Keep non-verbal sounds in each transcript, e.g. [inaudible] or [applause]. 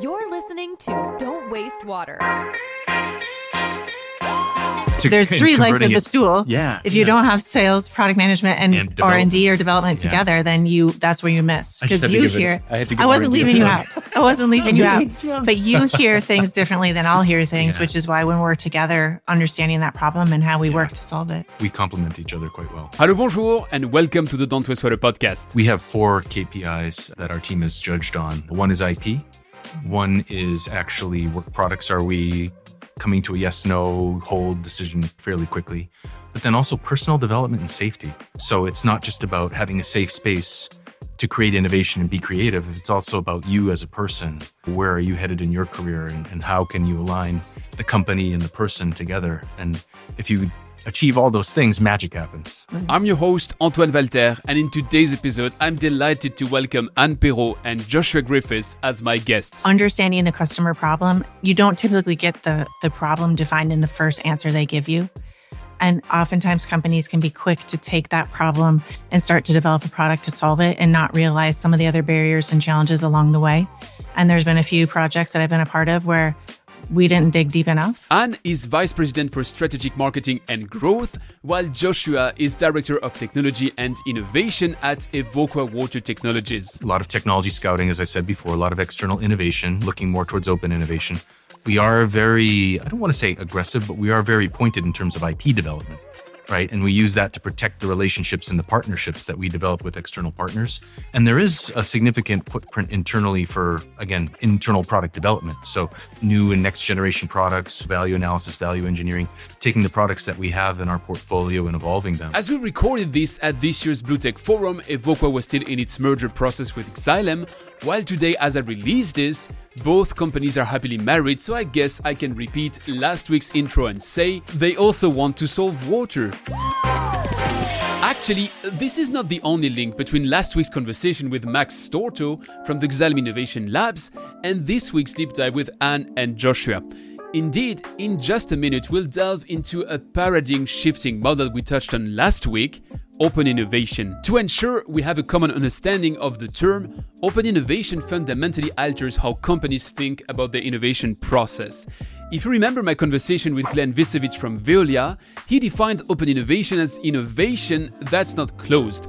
You're listening to Don't Waste Water. to- There's three legs of the it- stool. Yeah, If you yeah. don't have sales, product management, and, And R and D or development. development Yeah. together, then you that's where you miss because you give it- hear. I had to give I wasn't leaving you out. I wasn't leaving you [laughs] out. But you [laughs] hear things differently than I'll hear things, Yeah. which is why when we're together, understanding that problem and how we work to solve it. we complement each other quite well. Hello, bonjour, and welcome to the Don't Waste Water podcast. We have four KPIs that our team is judged on. One is IP. One is actually what products are we coming to a yes, no, hold decision fairly quickly. But then also personal development and safety. So it's not just about having a safe space to create innovation and be creative. It's also about you as a person. Where are you headed in your career and, and how can you align the company and the person together? And if you achieve all those things, magic happens. Mm-hmm. I'm your host, Antoine Walter, and in today's episode, I'm delighted to welcome Ann Perreault and Joshua Griffis as my guests. Understanding the customer problem, you don't typically get the the problem defined in the first answer they give you. And oftentimes companies can be quick to take that problem and start to develop a product to solve it and not realize some of the other barriers and challenges along the way. And there's been a few projects that I've been a part of where we didn't dig deep enough. Ann is Vice President for Strategic Marketing and Growth, while Joshua is Director of Technology and Innovation at Evoqua Water Technologies. a lot of technology scouting, as I said before, a lot of external innovation, looking more towards open innovation. We are very, I don't want to say aggressive, but we are very pointed in terms of IP development, right? And we use that to protect the relationships and the partnerships that we develop with external partners. And there is a significant footprint internally for, again, internal product development. So new and next generation products, value analysis, value engineering, taking the products that we have in our portfolio and evolving them. As we recorded this at this year's Blue Tech Forum, Evoqua was still in its merger process with Xylem, while today, as I release this, both companies are happily married, so I guess I can repeat last week's intro and say they also want to solve water. Actually, this is not the only link between last week's conversation with Max Storto from the Xylem Innovation Labs and this week's deep dive with Ann and Joshua. Indeed, in just a minute, we'll delve into a paradigm shifting model we touched on last week open innovation. To ensure we have a common understanding of the term, open innovation fundamentally alters how companies think about their innovation process. If you remember my conversation with Glenn Visevich from Veolia, he defined open innovation as innovation that's not closed.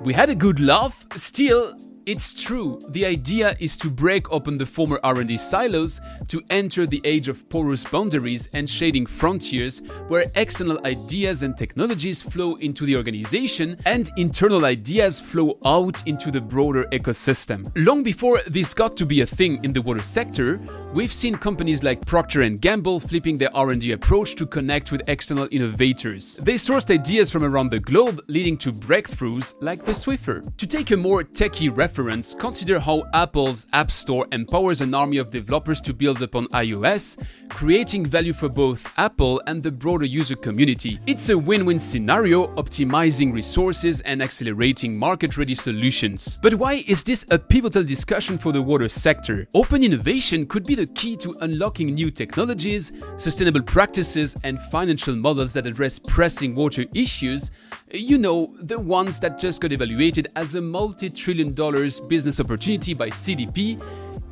We had a good laugh, still, it's true. The idea is to break open the former R&D silos to enter the age of porous boundaries and shading frontiers where external ideas and technologies flow into the organization and internal ideas flow out into the broader ecosystem. Long before this got to be a thing in the water sector, we've seen companies like Procter & Gamble flipping their R&D approach to connect with external innovators. They sourced ideas from around the globe leading to breakthroughs like the Swiffer. To take a more techie reference, consider how Apple's App Store empowers an army of developers to build upon iOS, creating value for both Apple and the broader user community. It's a win-win scenario, optimizing resources and accelerating market-ready solutions. But why is this a pivotal discussion for the water sector? Open innovation could be the key to unlocking new technologies, sustainable practices, and financial models that address pressing water issues. You know, the ones that just got evaluated as a multi trillion dollars business opportunity by CDP.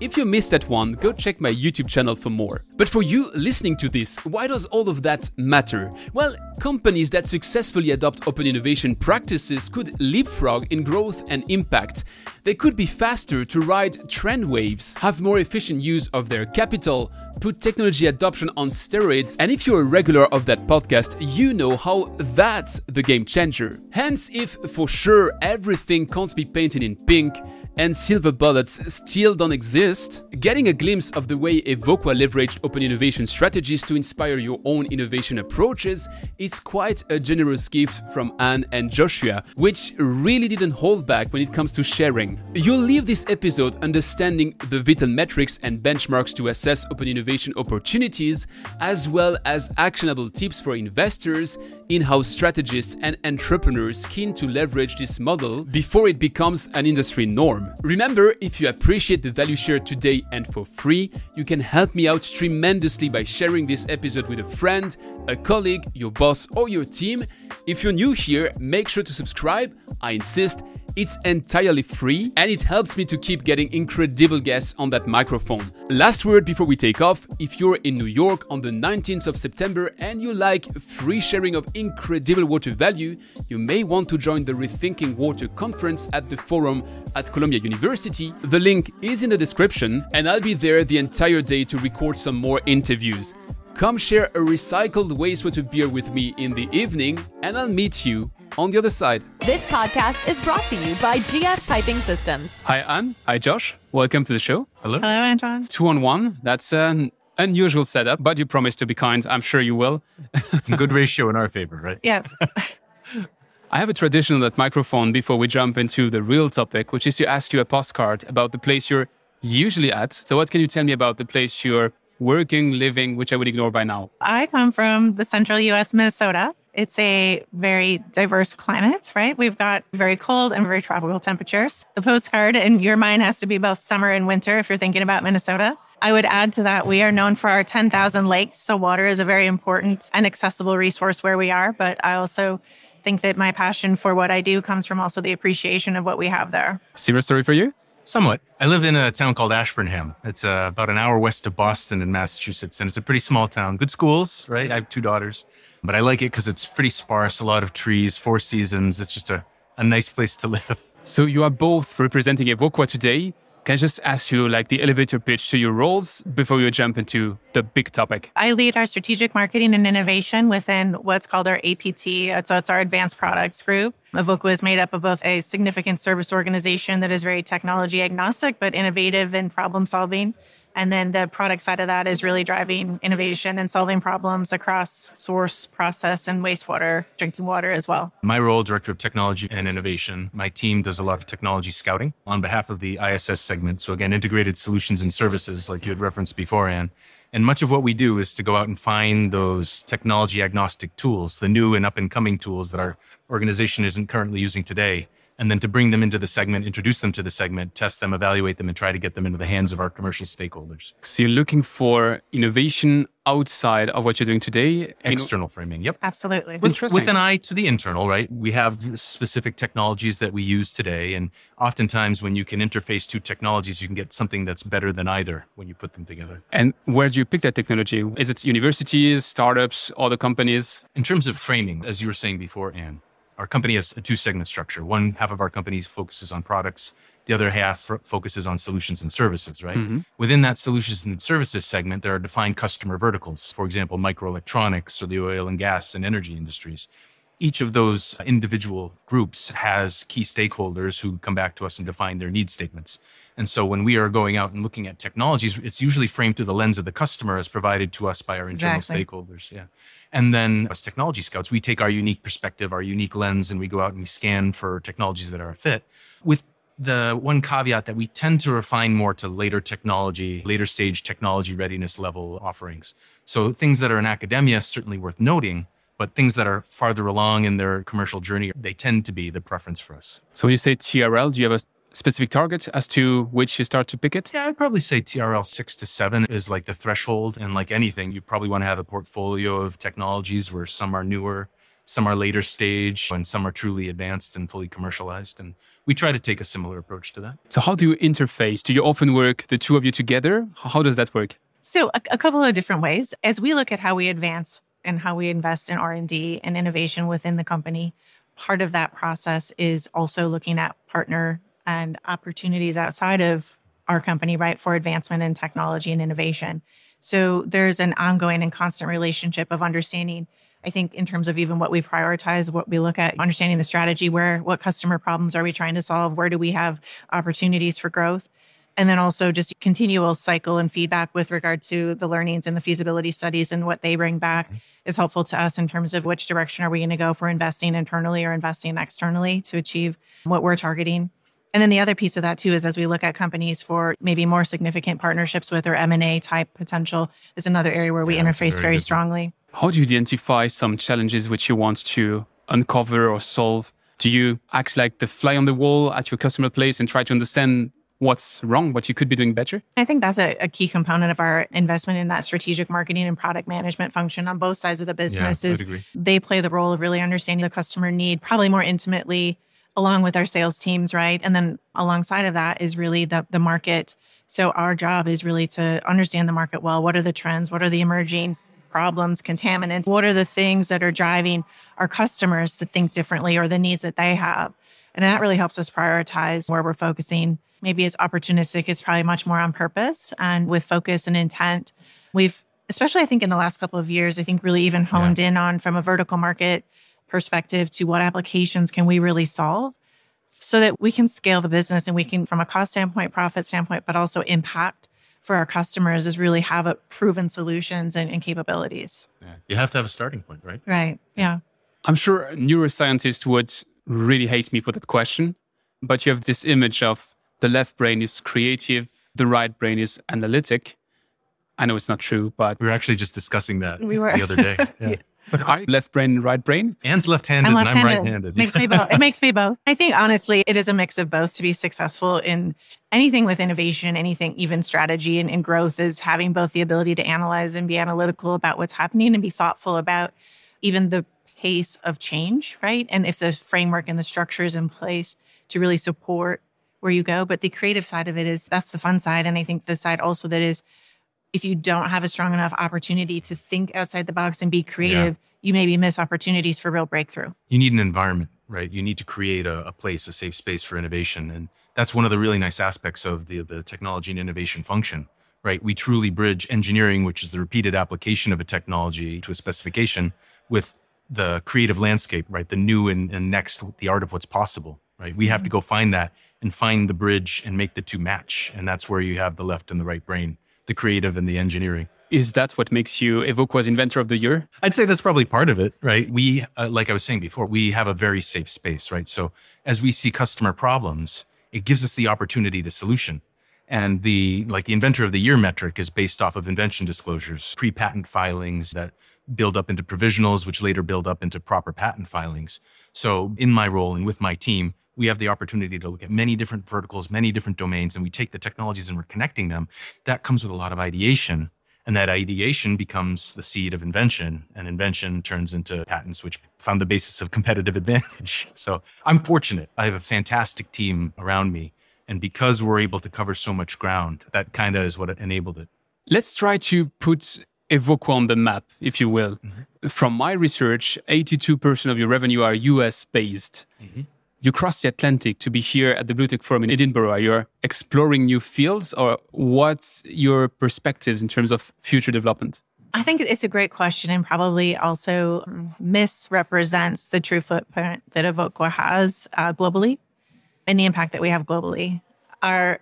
If you missed that one, go check my YouTube channel for more. But for you listening to this, why does all of that matter? Well, companies that successfully adopt open innovation practices could leapfrog in growth and impact. They could be faster to ride trend waves, have more efficient use of their capital, put technology adoption on steroids, and if you're a regular of that podcast, you know how that's the game changer. Hence, if for sure everything can't be painted in pink, and silver bullets still don't exist, getting a glimpse of the way Evoqua leveraged open innovation strategies to inspire your own innovation approaches is quite a generous gift from Ann and Joshua, which really didn't hold back when it comes to sharing. You'll leave this episode understanding the vital metrics and benchmarks to assess open innovation opportunities, as well as actionable tips for investors, in house strategists, and entrepreneurs keen to leverage this model before it becomes an industry norm. Remember, if you appreciate the value shared today and for free, you can help me out tremendously by sharing this episode with a friend, a colleague, your boss, or your team. If you're new here, make sure to subscribe. I insist, It's entirely free and it helps me to keep getting incredible guests on that microphone. Last word before we take off if you're in New York on the 19th of September and you like free sharing of incredible water value, you may want to join the Rethinking Water conference at the Forum at Columbia University. The link is in the description, and I'll be there the entire day to record some more interviews. Come share a recycled wastewater beer with me in the evening, and I'll meet you on the other side. This podcast is brought to you by GF Piping Systems. Hi, Ann. Hi, Josh. Welcome to the show. Hello. Hello, Antoine. Two on one. That's an unusual setup, but you promised to be kind. I'm sure you will. Good ratio in our favor, right? Yes. [laughs] I have a tradition on that microphone before we jump into the real topic, which is to ask you a postcard about the place you're usually at. So, what can you tell me about the place you're working, living, which I would ignore by now? I come from the central US, Minnesota. It's a very diverse climate, right? We've got very cold and very tropical temperatures. The postcard in your mind has to be both summer and winter if you're thinking about Minnesota. I would add to that, we are known for our 10,000 lakes. So, water is a very important and accessible resource where we are. But I also think that my passion for what I do comes from also the appreciation of what we have there. Similar story for you? Somewhat. I live in a town called Ashburnham. It's uh, about an hour west of Boston in Massachusetts, and it's a pretty small town. Good schools, right? I have two daughters, but I like it because it's pretty sparse, a lot of trees, four seasons. It's just a, a nice place to [laughs] live. So, you are both representing Evoqua today. Can I just ask you like the elevator pitch to your roles before we jump into the big topic? I lead our strategic marketing and innovation within what's called our APT. Uh, so it's our advanced products group. Evoqua is made up of both a significant service organization that is very technology agnostic, but innovative in problem solving. And then the product side of that is really driving innovation and solving problems across source, process, and wastewater, drinking water as well. My role, Director of Technology and Innovation, my team does a lot of technology scouting on behalf of the ISS segment. So, again, integrated solutions and services, like you had referenced before, Ann. And much of what we do is to go out and find those technology agnostic tools, the new and up and coming tools that our organization isn't currently using today, and then to bring them into the segment, introduce them to the segment, test them, evaluate them, and try to get them into the hands of our commercial stakeholders. So, you're looking for innovation outside of what you're doing today? External framing, yep. Absolutely. With, Interesting. with an eye to the internal, right? We have specific technologies that we use today. And oftentimes, when you can interface two technologies, you can get something that's better than either when you put them together. And where do you pick that technology? Is it universities, startups, other companies? In terms of framing, as you were saying before, Ann, our company has a two segment structure. One half of our company focuses on products, the other half f- focuses on solutions and services, right? Mm-hmm. Within that solutions and services segment, there are defined customer verticals. For example, microelectronics or the oil and gas and energy industries. Each of those individual groups has key stakeholders who come back to us and define their need statements. And so when we are going out and looking at technologies, it's usually framed through the lens of the customer as provided to us by our internal Exactly. stakeholders. Yeah. And then as technology scouts, we take our unique perspective, our unique lens, and we go out and we scan for technologies that are a fit. With the one caveat that we tend to refine more to later technology, later stage technology readiness level offerings. So things that are in academia, certainly worth noting, but things that are farther along in their commercial journey, they tend to be the preference for us. So, when you say TRL, do you have a specific target as to which you start to pick it? Yeah, I'd probably say TRL six to seven is like the threshold. And like anything, you probably want to have a portfolio of technologies where some are newer, some are later stage, and some are truly advanced and fully commercialized. And we try to take a similar approach to that. So, how do you interface? Do you often work the two of you together? How does that work? So a, a couple of different ways. As we look at how we advance and how we invest in R&D and innovation within the company, part of that process is also looking at partner and opportunities outside of our company, right, for advancement in technology and innovation. So there's an ongoing and constant relationship of understanding I think in terms of even what we prioritize, what we look at, understanding the strategy, where what customer problems are we trying to solve, where do we have opportunities for growth, and then also just continual cycle and feedback with regard to the learnings and the feasibility studies and what they bring back mm-hmm. is helpful to us in terms of which direction are we going to go for investing internally or investing externally to achieve what we're targeting. And then the other piece of that too is as we look at companies for maybe more significant partnerships with or M&A type potential is another area where we Yeah, interface very very strongly. How do you identify some challenges which you want to uncover or solve? Do you act like the fly on the wall at your customer place and try to understand what's wrong, what you could be doing better? I think that's a, a key component of our investment in that strategic marketing and product management function on both sides of the business I'd is they play the role of really understanding the customer need probably more intimately along with our sales teams, right? And then alongside of that is really the the market. So our job is really to understand the market well. What are the trends? What are the emerging problems, contaminants? What are the things that are driving our customers to think differently or the needs that they have? And that really helps us prioritize where we're focusing. Maybe it's opportunistic, it's probably much more on purpose and with focus and intent. We've, especially I think in the last couple of years, I think really even honed yeah. in on from a vertical market perspective to what applications can we really solve so that we can scale the business and we can, from a cost standpoint, profit standpoint, but also impact for our customers is really have a proven solutions and, and capabilities. Yeah. You have to have a starting point, right? Right. Yeah. I'm sure neuroscientists would really hate me for that question, but you have this image of the left brain is creative, the right brain is analytic. I know it's not true, but we were actually just discussing that we were. the other day. [laughs] Yeah. But I left brain, right brain? Ann's left-handed, I'm left-handed. and I'm right-handed. Makes me both. It makes me both. I think honestly, it is a mix of both to be successful in anything with innovation, anything, even strategy and, and growth is having both the ability to analyze and be analytical about what's happening and be thoughtful about even the pace of change, right? And if the framework and the structure is in place to really support where you go. But the creative side of it is that's the fun side. And I think the side also that is if you don't have a strong enough opportunity to think outside the box and be creative, yeah. you maybe miss opportunities for real breakthrough. You need an environment, right? You need to create a, a, place, a safe space for innovation. And that's one of the really nice aspects of the, the technology and innovation function, right? We truly bridge engineering, which is the repeated application of a technology to a specification, with the creative landscape, right? The new and, and next, the art of what's possible, right? We have to mm-hmm. go find that and find the bridge and make the two match. And that's where you have the left and the right brain the creative and the engineering. Is that what makes you Evoqua's Inventor of the Year? I'd say that's probably part of it, right? We, uh, like I was saying before, we have a very safe space, right? So as we see customer problems, it gives us the opportunity to solution. And the like the inventor of the year metric is based off of invention disclosures, pre-patent filings that build up into provisionals, which later build up into proper patent filings. So in my role and with my team, we have the opportunity to look at many different verticals, many different domains, and we take the technologies and we're connecting them. That comes with a lot of ideation. And that ideation becomes the seed of invention, and invention turns into patents, which found the basis of competitive [laughs] advantage. So I'm fortunate. I have a fantastic team around me. And because we're able to cover so much ground, that kind of is what enabled it. Let's try to put Evoqua on the map, if you will. Mm-hmm. From my research, 82% of your revenue are US based. Mm-hmm you crossed the Atlantic to be here at the Blue Tech Forum in Edinburgh. You're you exploring new fields, or what's your perspectives in terms of future development? I think it's a great question and probably also misrepresents the true footprint that Evoqua has uh, globally and the impact that we have globally. Our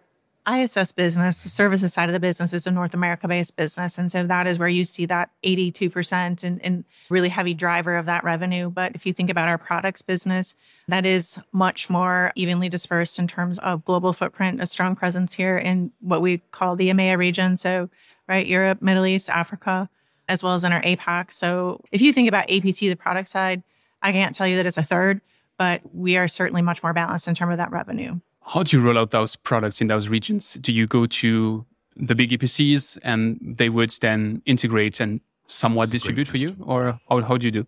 ISS business, the services side of the business, is a North America based business. And so that is where you see that 82% and, and, really heavy driver of that revenue. But if you think about our products business, that is much more evenly dispersed in terms of global footprint, a strong presence here in what we call the EMEA region. So, right, Europe, Middle East, Africa, as well as in our APAC. So if you think about APT, the product side, I can't tell you that it's a third, but we are certainly much more balanced in terms of that revenue. How do you roll out those products in those regions? Do you go to the big EPCs and they would then integrate and somewhat distribute for you? Or how, how do you do?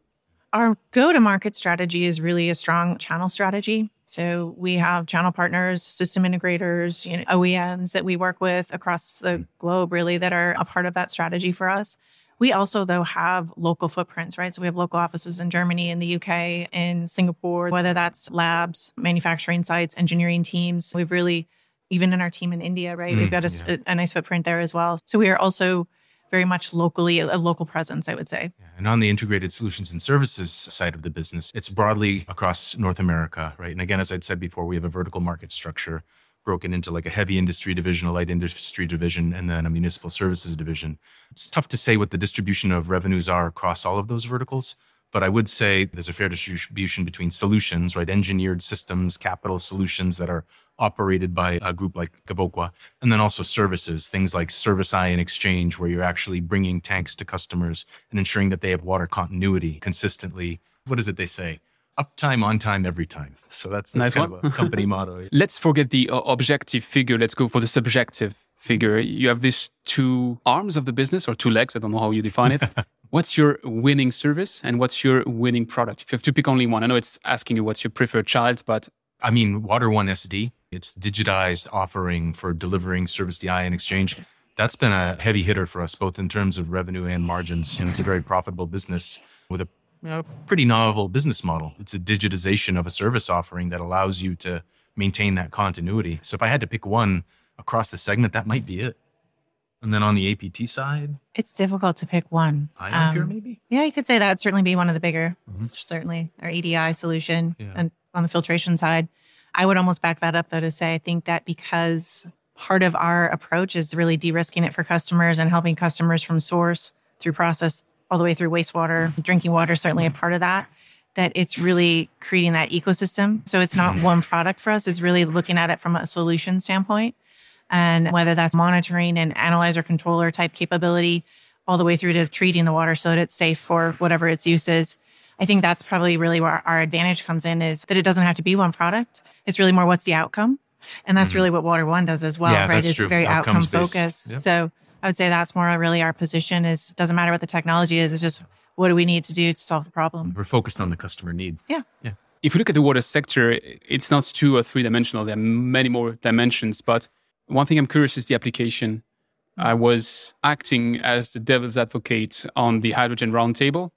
Our go to market strategy is really a strong channel strategy. So we have channel partners, system integrators, you know, OEMs that we work with across the mm. globe, really, that are a part of that strategy for us. We also, though, have local footprints, right? So we have local offices in Germany, in the UK, in Singapore, whether that's labs, manufacturing sites, engineering teams. We've really, even in our team in India, right? Mm, we've got a, yeah. a, nice footprint there as well. So we are also very much locally, a local presence, I would say. Yeah, and on the integrated solutions and services side of the business, it's broadly across North America, right? And again, as I'd said before, we have a vertical market structure broken into like a heavy industry division, a light industry division, and then a municipal services division. It's tough to say what the distribution of revenues are across all of those verticals, but I would say there's a fair distribution between solutions, right? Engineered systems, capital solutions that are operated by a group like Evoqua, and then also services, things like Service Ion Exchange, where you're actually bringing tanks to customers and ensuring that they have water continuity consistently. What is it they say? Uptime, on time, every time. So that's, that's nice kind one. of a company motto. [laughs] Let's forget the uh, objective figure. Let's go for the subjective figure. You have these two arms of the business or two legs. I don't know how you define it. [laughs] what's your winning service and what's your winning product? If you have to pick only one, I know it's asking you what's your preferred child, but I mean, Water One SD, it's digitized offering for delivering service to ion exchange. That's been a heavy hitter for us, both in terms of revenue and margins. And it's a very profitable business with a you know, pretty novel business model. It's a digitization of a service offering that allows you to maintain that continuity. So if I had to pick one across the segment, that might be it. And then on the APT side, It's difficult to pick one. Ionpure Um, maybe. Yeah, you could say that would certainly be one of the bigger, Mhm. certainly our EDI solution Yeah. and on the filtration side. I would almost back that up though to say I think that because part of our approach is really de-risking it for customers and helping customers from source through process all the way through wastewater, drinking water certainly a part of that. That it's really creating that ecosystem. So it's not Mhm. one product for us. It's really looking at it from a solution standpoint. And whether that's monitoring and analyzer controller type capability, all the way through to treating the water so that it's safe for whatever its use is. I think that's probably really where our advantage comes in is that it doesn't have to be one product. It's really more what's the outcome. And that's Mhm. really what Water One does as well, Yeah, right? It's true. very outcome focused. Yep. So I would say that's more really our position is doesn't matter what the technology is, it's just what do we need to do to solve the problem? We're focused on the customer need. Yeah. Yeah. If you look at the water sector, it's not two or three dimensional. There are many more dimensions. But one thing I'm curious is the application. I was acting as the devil's advocate on the hydrogen roundtable.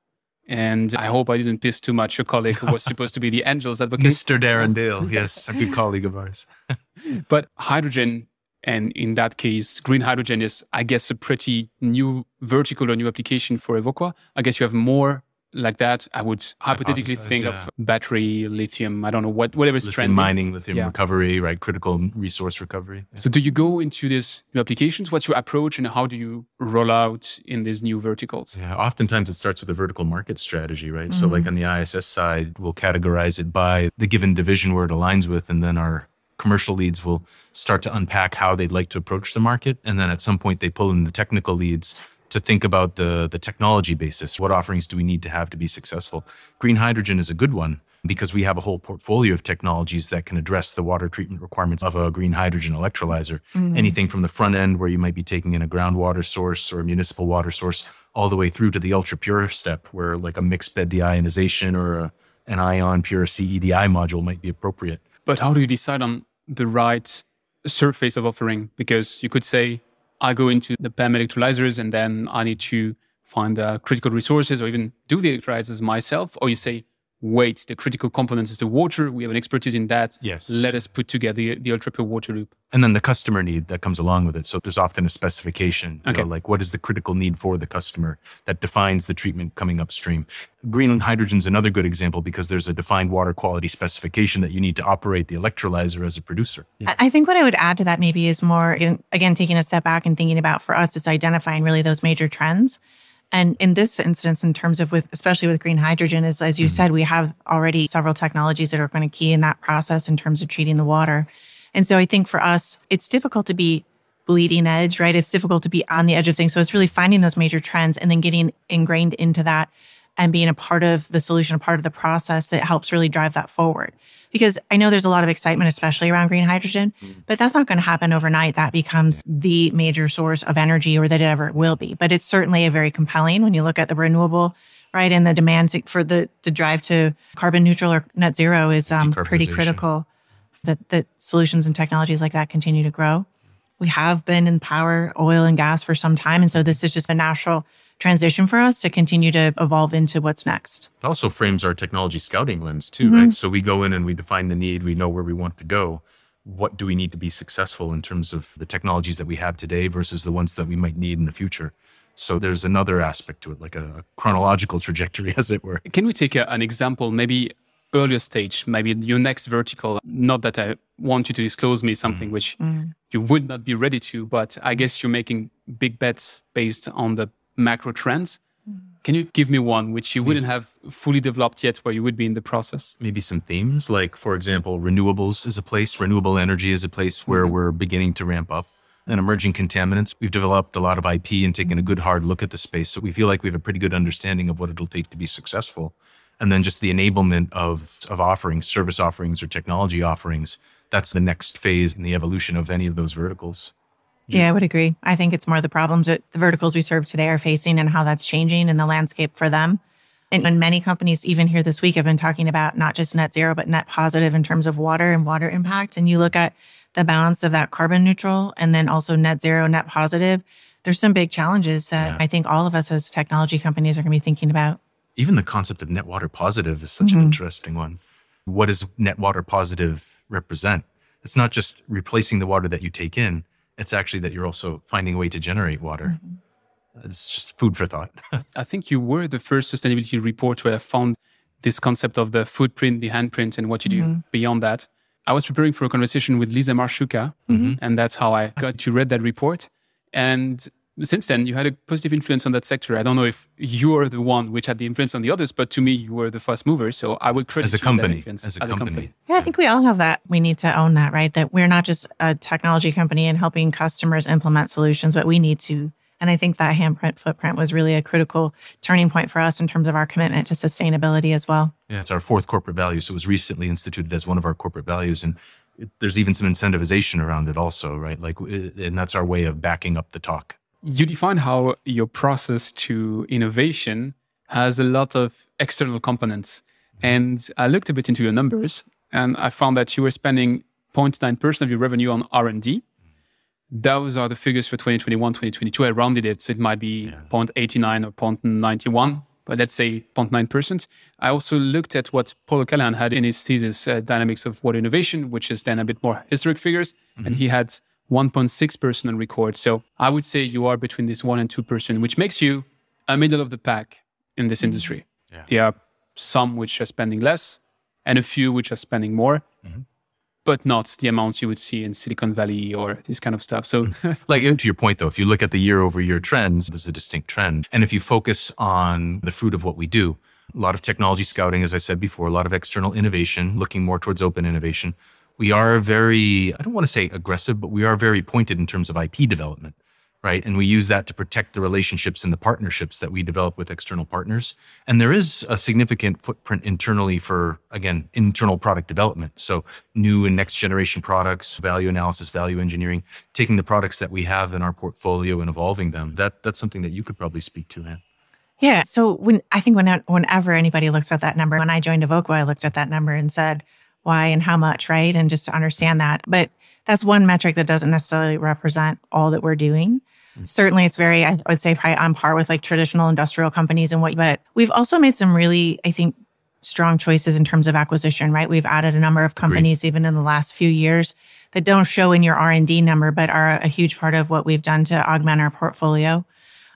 And I hope I didn't piss too much your colleague who was [laughs] supposed to be the angel's advocate. Mr. Darren Dale, [laughs] yes, a good colleague of ours. [laughs] But hydrogen, and in that case, green hydrogen is, I guess, a pretty new vertical or new application for Evoqua. I guess you have more like that. I would hypothetically think yeah. of battery, lithium, I don't know, what, whatever is Lithium trending. mining, lithium Yeah. recovery, right? Critical resource recovery. So, do you go into these new applications? What's your approach, and how do you roll out in these new verticals? Yeah, oftentimes it starts with a vertical market strategy, right? So, like mm-hmm. on the ISS side, we'll categorize it by the given division where it aligns with, and then our commercial leads will start to unpack how they'd like to approach the market. And then at some point, they pull in the technical leads to think about the, the technology basis. What offerings do we need to have to be successful? Green hydrogen is a good one because we have a whole portfolio of technologies that can address the water treatment requirements of a green hydrogen electrolyzer. Mm-hmm. Anything from the front end, where you might be taking in a groundwater source or a municipal water source, all the way through to the ultra pure step, where like a mixed bed deionization or a, an Ionpure CEDI module might be appropriate. But how do you decide on the right surface of offering? Because you could say, I go into the PEM electrolyzers and then I need to find the critical resources or even do the electrolyzers myself. Or you say, wait, the critical component is the water. We have an expertise in that. Yes. Let us put together the, the ultra pure water loop. And then the customer need that comes along with it. So there's often a specification, you Okay. know, like what is the critical need for the customer that defines the treatment coming upstream. Green hydrogen is another good example because there's a defined water quality specification that you need to operate the electrolyzer as a producer. I I think what I would add to that maybe is more, again, again, taking a step back and thinking about for us, it's identifying really those major trends. And in this instance, in terms of with, especially with green hydrogen, is as you mm-hmm. said, we have already several technologies that are going to key in that process in terms of treating the water. And so I think for us, it's difficult to be bleeding edge, right? It's difficult to be on the edge of things. So it's really finding those major trends and then getting ingrained into that and being a part of the solution, a part of the process that helps really drive that forward. Because I know there's a lot of excitement, especially around green hydrogen, but that's not going to happen overnight. That becomes the major source of energy or that it ever will be. But it's certainly a very compelling when you look at the renewable, right? And the demands for the, the drive to carbon neutral or net zero is um, pretty critical that, that solutions and technologies like that continue to grow. We have been in power, oil, and gas for some time. And so this is just a natural transition for us to continue to evolve into what's next. It also frames our technology scouting lens too, right? Mm-hmm. So we go in and we define the need, we know where we want to go. What do we need to be successful in terms of the technologies that we have today versus the ones that we might need in the future? So there's another aspect to it, like a chronological trajectory, [laughs] as it were. Can we take a, an example, maybe earlier stage, maybe your next vertical? Not that I want you to disclose me something mm. which mm. you would not be ready to, but I guess you're making big bets based on the macro trends. Mm-hmm. Can you give me one which you wouldn't have fully developed yet, where you would be in the process? Maybe some themes, like, for example, renewables is a place, renewable energy is a place where mm-hmm. we're beginning to ramp up. And emerging contaminants, we've developed a lot of IP and taken a good hard look at the space. So we feel like we have a pretty good understanding of what it'll take to be successful. And then just the enablement of, of offerings, service offerings or technology offerings. That's the next phase in the evolution of any of those verticals. Yeah, I would agree. I think it's more the problems that the verticals we serve today are facing and how that's changing in the landscape for them. And, and many companies, even here this week, have been talking about not just net zero, but net positive in terms of water and water impact. And you look at the balance of that carbon neutral and then also net zero, net positive. There's some big challenges that Yeah. I think all of us as technology companies are going to be thinking about. Even the concept of net water positive is such Mhm. an interesting one. What does net water positive represent? It's not just replacing the water that you take in, it's actually that you're also finding a way to generate water. Mm-hmm. It's just food for thought. [laughs] I think you were the first sustainability report where I found this concept of the footprint, the handprint, and what you do mm-hmm. beyond that. I was preparing for a conversation with Lisa Marshuka, mm-hmm. and that's how I got to read that report. And since then, you had a positive influence on that sector. I don't know if you're the one which had the influence on the others, but to me, you were the first mover. So I will credit as a you that company, influence as a company. company. Yeah, I think we all have that. We need to own that, right? That we're not just a technology company and helping customers implement solutions, but we need to. And I think that handprint footprint was really a critical turning point for us in terms of our commitment to sustainability as well. Yeah, it's our fourth corporate value. So it was recently instituted as one of our corporate values. And it, there's even some incentivization around it also, right? Like, and that's our way of backing up the talk. You define how your process to innovation has a lot of external components. Mm-hmm. And I looked a bit into your numbers and I found that you were spending 0.9% of your revenue on R&D. Mm-hmm. Those are the figures for 2021, 2022. I rounded it, so it might be 0.89 or 0.91, but let's say 0.9%. I also looked at what Paul O'Callaghan had in his thesis, uh, Dynamics of Water Innovation, which is then a bit more historic figures, and mm-hmm. he had 1.6% on record. So I would say you are between this 1 and 2%, which makes you a middle of the pack in this mm-hmm. industry. Yeah. There are some which are spending less and a few which are spending more, mm-hmm. but not the amounts you would see in Silicon Valley or this kind of stuff. So mm-hmm. Like to your point though, if you look at the year over year trends, there's a distinct trend. And if you focus on the fruit of what we do, a lot of technology scouting, as I said before, a lot of external innovation, looking more towards open innovation. We are very, I don't want to say aggressive, but we are very pointed in terms of IP development, right? And we use that to protect the relationships and the partnerships that we develop with external partners. And there is a significant footprint internally for, again, internal product development. So new and next generation products, value analysis, value engineering, taking the products that we have in our portfolio and evolving them. That that's something that you could probably speak to, Ann. Yeah. So when I think when whenever anybody looks at that number, when I joined Evoqua, I looked at that number and said, why and how much, right? And just to understand that. But that's one metric that doesn't necessarily represent all that we're doing. Mm. Certainly it's very, I would say probably on par with like traditional industrial companies and what, but we've also made some really, I think, strong choices in terms of acquisition, right? We've added a number of companies even in the last few years that don't show in your R&D number, but are a huge part of what we've done to augment our portfolio.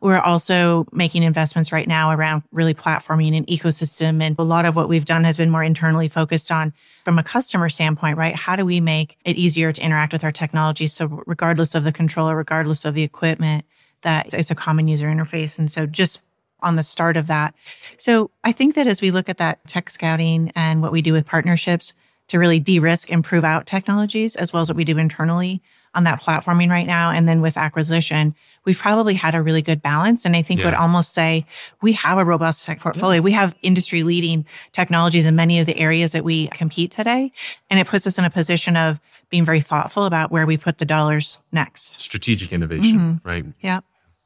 We're also making investments right now around really platforming an ecosystem. And a lot of what we've done has been more internally focused on from a customer standpoint, right? How do we make it easier to interact with our technology? So regardless of the controller, regardless of the equipment, that it's a common user interface. And so just on the start of that. So I think that as we look at that tech scouting and what we do with partnerships to really de-risk and prove out technologies, as well as what we do internally on that platforming right now, and then with acquisition, we've probably had a really good balance. And I think would almost say we have a robust tech portfolio. We have industry leading technologies in many of the areas that we compete today. And it puts us in a position of being very thoughtful about where we put the dollars next. Strategic innovation, mm-hmm. right? Yeah.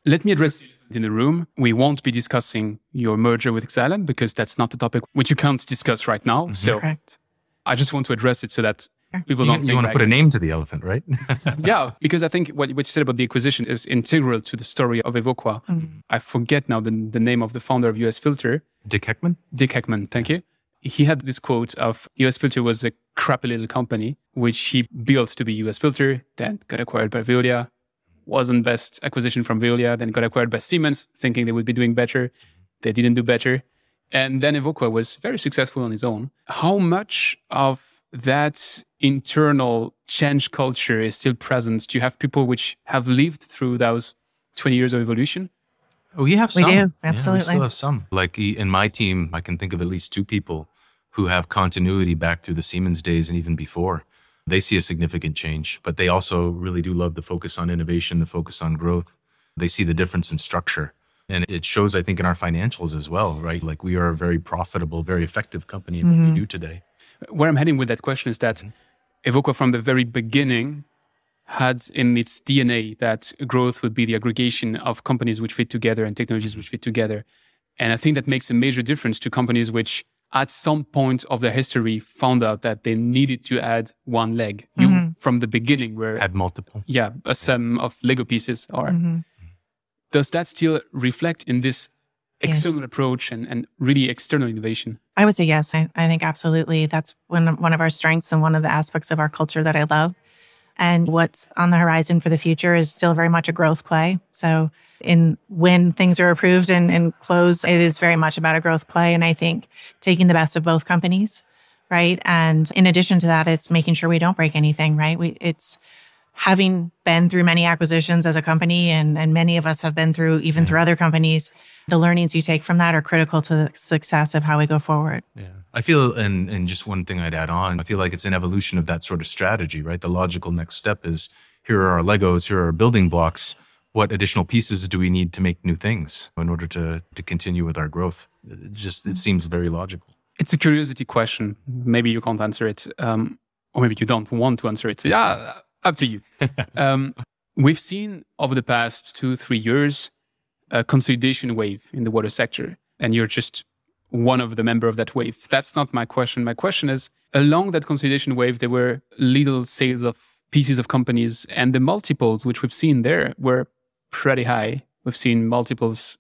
let me address in the room. We won't be discussing your merger with Xylem because that's not the topic which you can't discuss right now. Mm-hmm. So Correct. I just want to address it so that people You, don't you think want to put a name to the elephant, right? [laughs] yeah, because I think what, what you said about the acquisition is integral to the story of Evoqua. Mm-hmm. I forget now the, the name of the founder of US Filter, Dick Heckmann? Dick Heckmann. Thank you. He had this quote of US Filter was a crappy little company, which he built to be US Filter, then got acquired by Veolia, wasn't best acquisition from Veolia, then got acquired by Siemens, thinking they would be doing better. They didn't do better. And then Evoqua was very successful on his own. How much of that internal change culture is still present? Do you have people which have lived through those 20 years of evolution? Oh, we have some. We some. do, Yeah, absolutely. we still have some. Like in my team, I can think of at least two people who have continuity back through the Siemens days and even before. They see a significant change, but they also really do love the focus on innovation, the focus on growth. They see the difference in structure. And it shows, I think, in our financials as well, right? Like we are a very profitable, very effective company in what we mm-hmm. do today. Where I'm heading with that question is that Evoqua from the very beginning had in its DNA that growth would be the aggregation of companies which fit together and technologies which fit together. And I think that makes a major difference to companies which at some point of their history found out that they needed to add one leg. You Mm-hmm. from the beginning were Add multiple. yeah, a sum of Lego pieces are. Mm-hmm. Does that still reflect in this Yes. external approach and, and really external innovation? I would say yes. I, I think absolutely. That's one of, one of our strengths and one of the aspects of our culture that I love. And what's on the horizon for the future is still very much a growth play. So, in when things are approved and, and closed, it is very much about a growth play. And I think taking the best of both companies, right? And in addition to that, it's making sure we don't break anything, right? We it's having been through many acquisitions as a company, and and many of us have been through even through other companies. The learnings you take from that are critical to the success of how we go forward. Yeah. I feel, and, and just one thing I'd add on, I feel like it's an evolution of that sort of strategy, right? The logical next step is here are our Legos, here are our building blocks. What additional pieces do we need to make new things in order to, to continue with our growth? It just, it seems very logical. It's a curiosity question. Maybe you can't answer it, um, or maybe you don't want to answer it. Yeah, up to you. [laughs] um, we've seen over the past two, three years a consolidation wave in the water sector, and you're just one of the member of that wave. That's not my question. My question is along that consolidation wave, there were little sales of pieces of companies, and the multiples which we've seen there were pretty high. We've seen multiples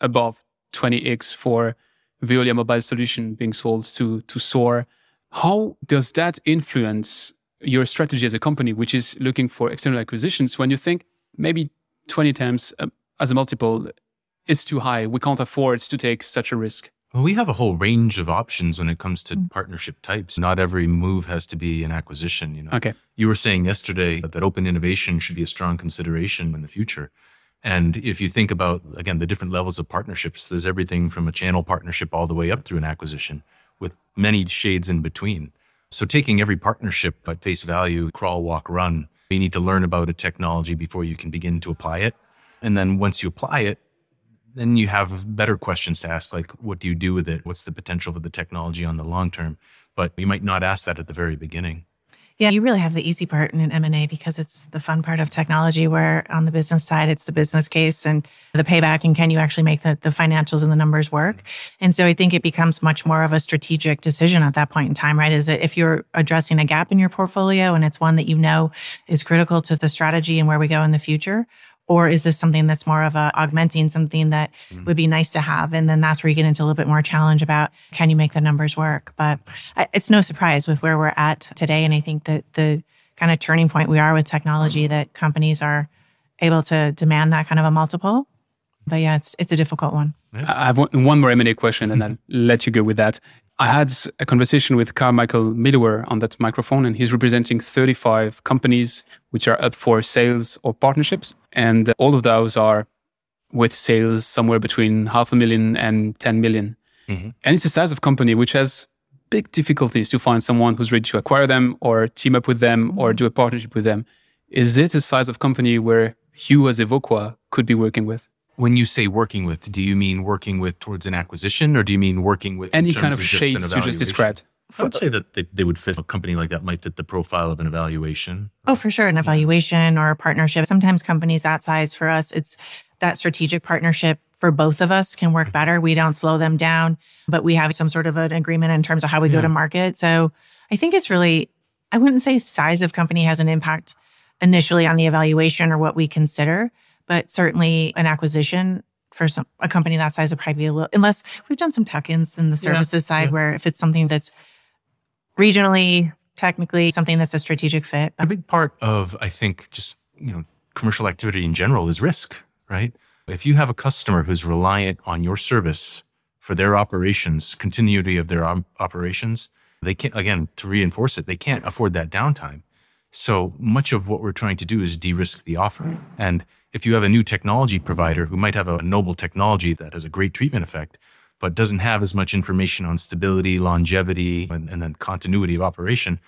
above 20x for Veolia Mobile Solution being sold to to Soar. How does that influence your strategy as a company, which is looking for external acquisitions, when you think maybe 20 times uh, as a multiple is too high, we can't afford to take such a risk? Well, we have a whole range of options when it comes to partnership types. Not every move has to be an acquisition. You know, Okay. you were saying yesterday that open innovation should be a strong consideration in the future. And if you think about, again, the different levels of partnerships, there's everything from a channel partnership all the way up through an acquisition with many shades in between. So taking every partnership at face value, crawl, walk, run, you need to learn about a technology before you can begin to apply it. And then once you apply it, then you have better questions to ask, like, what do you do with it? What's the potential for the technology on the long term? But you might not ask that at the very beginning. Yeah, you really have the easy part in an M&A because it's the fun part of technology where on the business side, it's the business case and the payback and can you actually make the, the financials and the numbers work? And so I think it becomes much more of a strategic decision at that point in time, right? Is it if you're addressing a gap in your portfolio and it's one that you know is critical to the strategy and where we go in the future? Or is this something that's more of a augmenting something that mm-hmm. would be nice to have? And then that's where you get into a little bit more challenge about can you make the numbers work? But I- it's no surprise with where we're at today. And I think that the kind of turning point we are with technology mm-hmm. that companies are able to demand that kind of a multiple. But yeah, it's it's a difficult one. I have one, one more M&A question and mm-hmm. I'll let you go with that. I had a conversation with Carmichael Middleware on that microphone and he's representing 35 companies which are up for sales or partnerships. And all of those are with sales somewhere between half a million and 10 million. Mhm. And it's a size of company which has big difficulties to find someone who's ready to acquire them or team up with them or do a partnership with them. Is it a size of company where you as Evoqua could be working with? When you say working with, do you mean working with towards an acquisition or do you mean working with in Any terms kind of shades you just described. I would say that they, they would fit a company like that might fit the profile of an evaluation. Oh, for sure. An evaluation or a partnership. Sometimes companies that size for us, it's that strategic partnership for both of us can work better. We don't slow them down, but we have some sort of an agreement in terms of how we go to market. So I think it's really, I wouldn't say size of company has an impact initially on the evaluation or what we consider, but certainly an acquisition for some a company that size would probably be a little unless we've done some tuck-ins in the Yeah, services side yeah. where if it's something that's regionally, technically, something that's a strategic fit. A big part of, I think, just, you know, commercial activity in general is risk, right? If you have a customer who's reliant on your service for their operations, continuity of their op- operations, they can't, again, to reinforce it, they can't afford that downtime. So much of what we're trying to do is de risk the offer. And if you have a new technology provider who might have a noble technology that has a great treatment effect, but doesn't have as much information on stability, longevity, and, and then continuity of operation,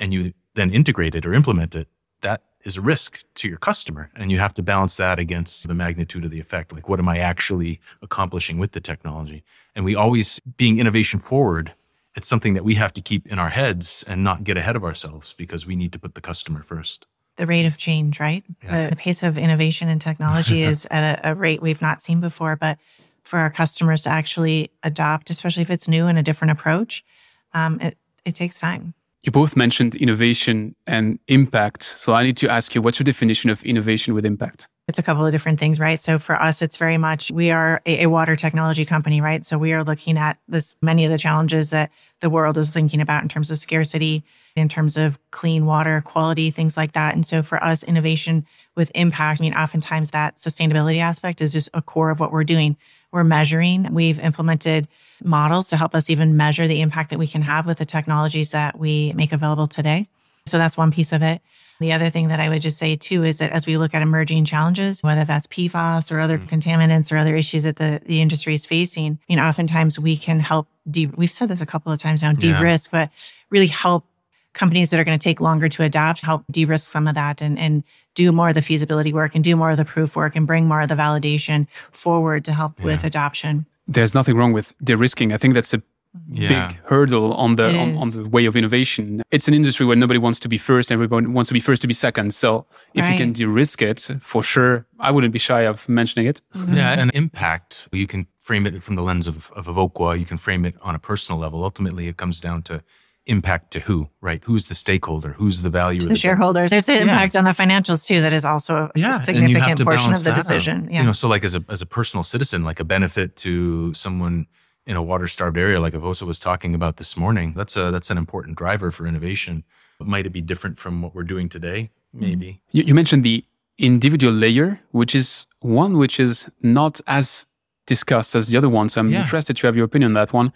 and you then integrate it or implement it, that is a risk to your customer. And you have to balance that against the magnitude of the effect. Like, what am I actually accomplishing with the technology? And we always, being innovation forward, it's something that we have to keep in our heads and not get ahead of ourselves because we need to put the customer first. the rate of change, right? Yeah. The, the pace of innovation and technology [laughs] is at a, a rate we've not seen before. But for our customers to actually adopt, especially if it's new and a different approach, um, it, it takes time. You both mentioned innovation and impact. So I need to ask you, what's your definition of innovation with impact? It's a couple of different things, right? So for us, it's very much we are a, a, water technology company, right? So we are looking at this many of the challenges that the world is thinking about in terms of scarcity, in terms of clean water quality, things like that. And so for us, innovation with impact, I mean, oftentimes that sustainability aspect is just a core of what we're doing. We're measuring. We've implemented models to help us even measure the impact that we can have with the technologies that we make available today. So that's one piece of it. The other thing that I would just say too is that as we look at emerging challenges, whether that's PFAS or other mm. contaminants or other issues that the, the industry is facing, I mean, oftentimes we can help de- we've said this a couple of times now, de-risk, yeah. but really help companies that are going to take longer to adopt, help de-risk some of that and, and do more of the feasibility work and do more of the proof work and bring more of the validation forward to help yeah. with adoption. There's nothing wrong with de-risking. I think that's a yeah. big hurdle on the on, on, the way of innovation. It's an industry where nobody wants to be first, everybody wants to be first to be second. So if right. you can de-risk it, for sure, I wouldn't be shy of mentioning it. Mm-hmm. Yeah, and impact, you can frame it from the lens of, of Evoqua, you can frame it on a personal level. Ultimately, it comes down to impact to who, right? Who's the stakeholder? Who's the value? To the, the shareholders. There's an yeah. impact on the financials too. That is also a yeah. significant portion of the decision. Out. Yeah. You know, so like as a as a personal citizen, like a benefit to someone in a water starved area like Avosa was talking about this morning. That's a that's an important driver for innovation. Might it be different from what we're doing today? Mm-hmm. Maybe. You, you mentioned the individual layer, which is one which is not as discussed as the other one. So I'm yeah. interested to have your opinion on that one.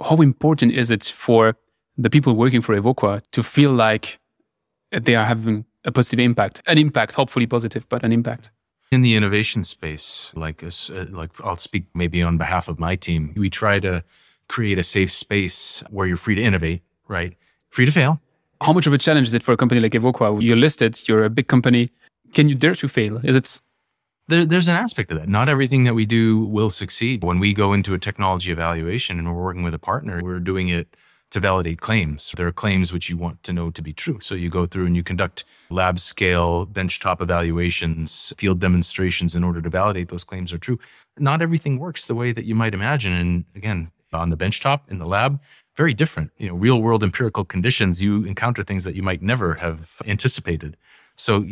How important is it for the people working for Evoqua to feel like they are having a positive impact, an impact, hopefully positive, but an impact? in the innovation space, like uh, like I'll speak maybe on behalf of my team, we try to create a safe space where you're free to innovate, right? Free to fail. How much of a challenge is it for a company like Evoqua? You're listed, you're a big company. Can you dare to fail? Is it? There, there's an aspect of that. Not everything that we do will succeed. When we go into a technology evaluation and we're working with a partner, we're doing it to validate claims. There are claims which you want to know to be true. So you go through and you conduct lab scale, benchtop evaluations, field demonstrations in order to validate those claims are true. Not everything works the way that you might imagine. And again, on the benchtop in the lab, very different. You know, real world empirical conditions, you encounter things that you might never have anticipated. So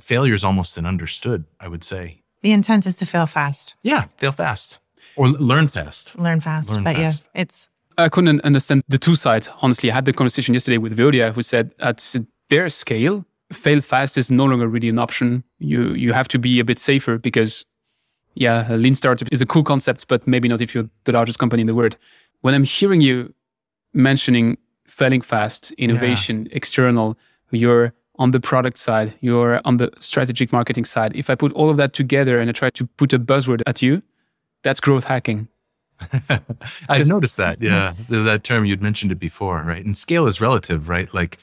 failure is almost an understood, I would say. The intent is to fail fast. Yeah, fail fast or learn fast. Learn fast. Learn but fast. yeah, it's I couldn't understand the two sides. Honestly, I had the conversation yesterday with Veolia, who said at their scale, fail fast is no longer really an option. You you have to be a bit safer because, yeah, a lean startup is a cool concept, but maybe not if you're the largest company in the world. When I'm hearing you mentioning failing fast, innovation, yeah. external, you're on the product side, you're on the strategic marketing side. If I put all of that together and I try to put a buzzword at you, that's growth hacking. [laughs] I noticed that. Yeah. that term, you'd mentioned it before, right? And scale is relative, right? Like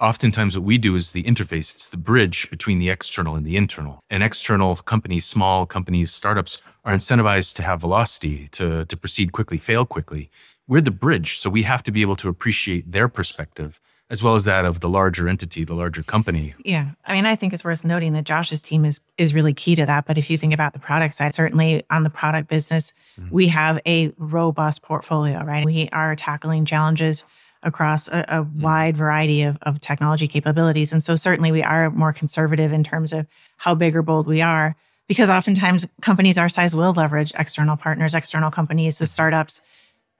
oftentimes what we do is the interface, it's the bridge between the external and the internal. And external companies, small companies, startups are incentivized to have velocity, to, to proceed quickly, fail quickly. We're the bridge. So we have to be able to appreciate their perspective as well as that of the larger entity, the larger company. Yeah. I mean, I think it's worth noting that Josh's team is is really key to that. But if you think about the product side, certainly on the product business, mm-hmm. we have a robust portfolio, right? We are tackling challenges across a, a mm-hmm. wide variety of, of technology capabilities. And so certainly we are more conservative in terms of how big or bold we are, because oftentimes companies our size will leverage external partners, external companies, the mm-hmm. startups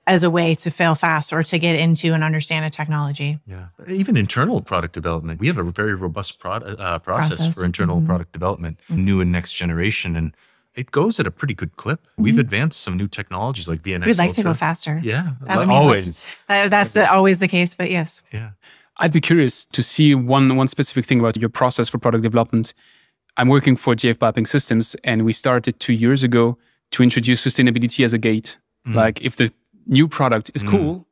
as a way to fail fast or to get into and understand a technology. Yeah. Even internal product development. We have a very robust pro- uh, process, process, for internal mm-hmm. product development, mm-hmm. new and next generation. And it goes at a pretty good clip. Mm-hmm. We've advanced some new technologies like VNX. We'd like Ultra. to go faster. Yeah, I mean, always. Uh, that's the, always the case, but yes. Yeah. I'd be curious to see one one specific thing about your process for product development. I'm working for GF Piping Systems, and we started two years ago to introduce sustainability as a gate. Mm-hmm. Like if the new product is mm. cool,